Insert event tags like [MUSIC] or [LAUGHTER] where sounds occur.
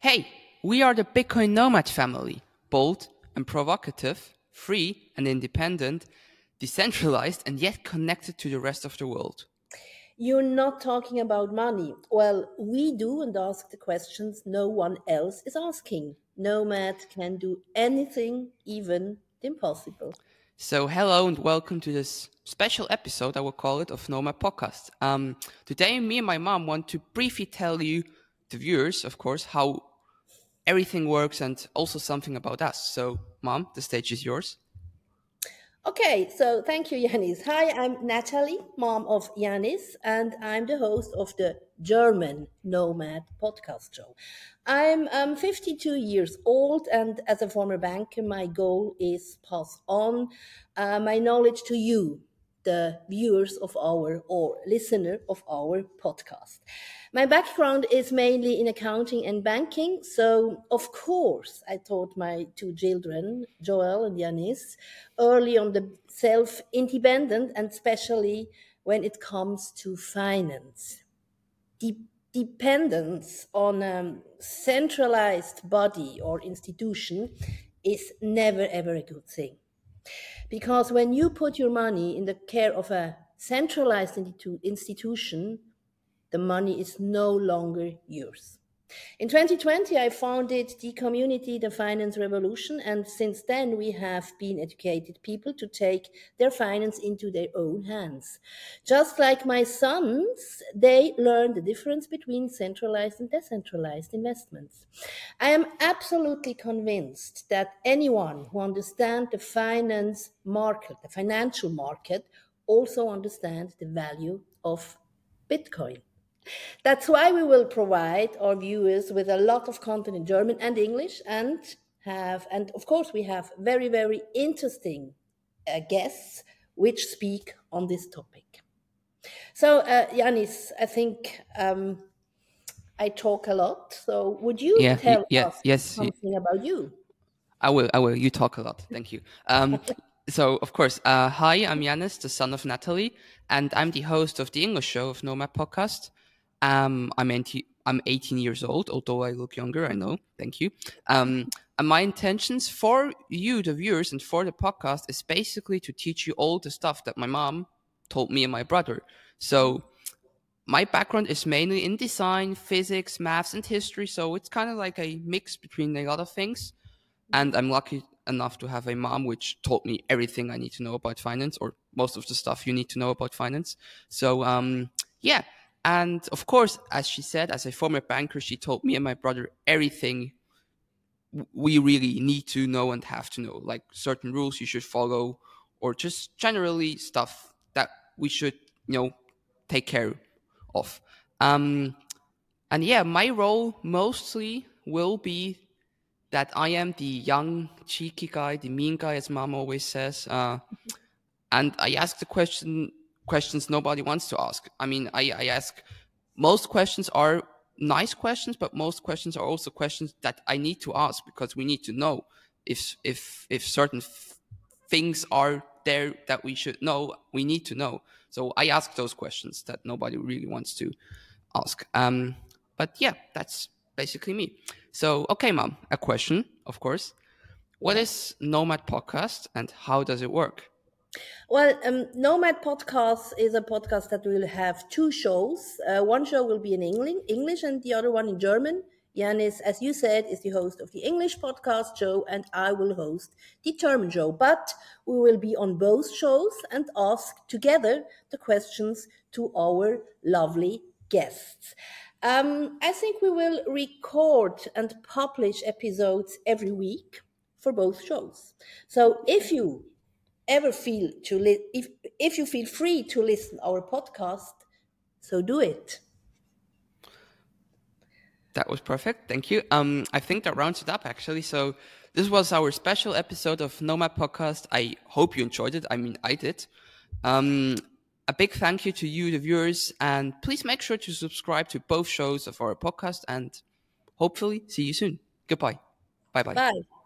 Hey, we are the Bitcoin Nomad family. Bold and provocative, free and independent, decentralized and yet connected to the rest of the world. You're not talking about money. Well, we do and ask the questions no one else is asking. Nomad can do anything, even the impossible. So, hello and welcome to this special episode, I will call it, of Nomad Podcast. Um, today, me and my mom want to briefly tell you, the viewers, of course, how everything works and also something about us. So, Mom, the stage is yours. Okay, so thank you, Yanis. Hi, I'm Natalie, mom of Yanis, and I'm the host of the German Nomad podcast show. I'm um, 52 years old, and as a former banker, my goal is pass on uh, my knowledge to you, the viewers of our or listener of our podcast. My background is mainly in accounting and banking. So, of course, I taught my two children, Joel and Yanis, early on the self independent and especially when it comes to finance. De- dependence on a centralized body or institution is never ever a good thing. Because when you put your money in the care of a centralized institu- institution, the money is no longer yours. In 2020, I founded the community, the Finance Revolution, and since then we have been educated people to take their finance into their own hands. Just like my sons, they learn the difference between centralized and decentralized investments. I am absolutely convinced that anyone who understands the finance market, the financial market, also understands the value of Bitcoin. That's why we will provide our viewers with a lot of content in German and English and have, and of course, we have very, very interesting uh, guests which speak on this topic. So, uh, Yanis, I think um, I talk a lot. So, would you yeah, tell yeah, us yes, something about you? I will. I will. You talk a lot. Thank you. Um, [LAUGHS] so, of course, uh, hi, I'm Yanis, the son of Natalie, and I'm the host of the English show of Nomad Podcast. Um, I'm 18, I'm 18 years old, although I look younger. I know. Thank you. Um, and my intentions for you, the viewers, and for the podcast is basically to teach you all the stuff that my mom told me and my brother. So my background is mainly in design, physics, maths, and history. So it's kind of like a mix between a lot of things. And I'm lucky enough to have a mom which taught me everything I need to know about finance, or most of the stuff you need to know about finance. So um, yeah, and of course, as she said, as a former banker, she told me and my brother everything we really need to know and have to know, like certain rules you should follow, or just generally stuff that we should, you know, take care of. Um, and yeah, my role mostly will be that I am the young, cheeky guy, the mean guy, as mom always says. Uh, and I ask the question questions nobody wants to ask. I mean, I, I ask most questions are nice questions, but most questions are also questions that I need to ask because we need to know if if if certain f- things are there that we should know. We need to know. So I ask those questions that nobody really wants to ask. Um, but yeah, that's basically me. So okay, mom, a question, of course. What is Nomad Podcast and how does it work? Well, um, Nomad Podcast is a podcast that will have two shows. Uh, one show will be in English and the other one in German. Yanis, as you said, is the host of the English podcast show, and I will host the German show. But we will be on both shows and ask together the questions to our lovely guests. Um, I think we will record and publish episodes every week for both shows. So if you ever feel to li- if if you feel free to listen our podcast, so do it. That was perfect. Thank you. Um, I think that rounds it up actually. So this was our special episode of Nomad Podcast. I hope you enjoyed it. I mean, I did. Um, a big thank you to you, the viewers, and please make sure to subscribe to both shows of our podcast and hopefully see you soon. Goodbye. Bye-bye. Bye.